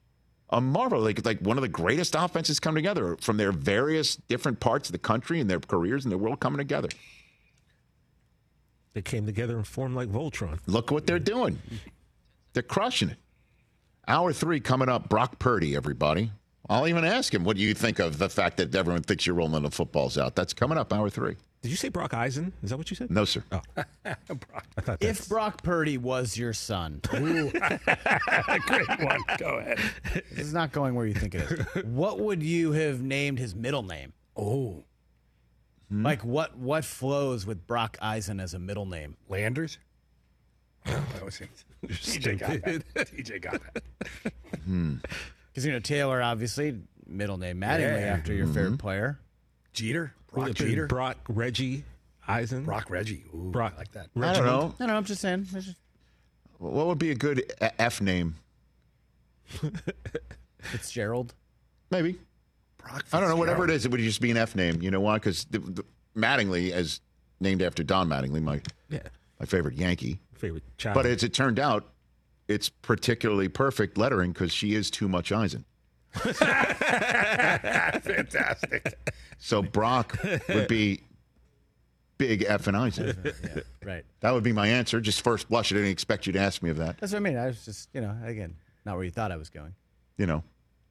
A marvel, like like one of the greatest offenses come together from their various different parts of the country and their careers and their world coming together. They came together and formed like Voltron. Look what they're doing. They're crushing it. Hour three coming up. Brock Purdy, everybody. I'll even ask him, what do you think of the fact that everyone thinks you're rolling the footballs out? That's coming up, hour three. Did you say Brock Eisen? Is that what you said? No, sir. Oh. I thought If Brock Purdy was your son, Great one. Go ahead. this is not going where you think it is. What would you have named his middle name? Oh, hmm? Like what? What flows with Brock Eisen as a middle name? Landers. That was it. TJ got that. TJ got that. Hmm. Because you know Taylor, obviously, middle name Mattingly Yeah. after your favorite hmm. player. Jeter. Brock it Jeter. Brock Reggie Eisen. Brock Reggie. Ooh, Brock. I like that. I don't know. No, no, I'm just saying. it's just- What would be a good a- F name? Fitzgerald. Maybe. Brock I don't know. Whatever it Fitzgerald. is, it would just be an F name. You know why? Because the, the, Mattingly, as named after Don Mattingly, my Yeah. my favorite Yankee. Favorite child. But as it turned out, it's particularly perfect lettering because she is too much Eisen. Fantastic. So Brock would be big F and Eisen. Right. That would be my answer. Just first blush. I didn't expect you to ask me of that. That's what I mean. I was just, you know, again, not where you thought I was going. You know,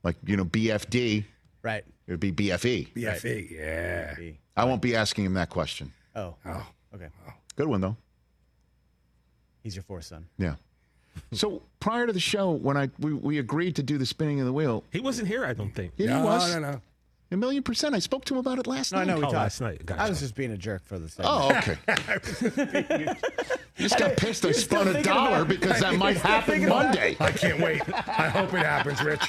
like you know, BFD. Right. It would be BFE. BFE. Yeah. I won't be asking him that question. Oh. Oh. Okay. Good one though. He's your fourth son. Yeah. So prior to the show, when I we, we agreed to do the spinning of the wheel, he wasn't here. I don't think. yeah, no, he was no, no. No. A million percent. I spoke to him about it last No, I night. know we Oh, talked. last night. Gotcha. I was just being a jerk for the segment. Oh, okay. you just got pissed. I spun a dollar because that might happen Monday. I can't wait. I hope it happens, Rich.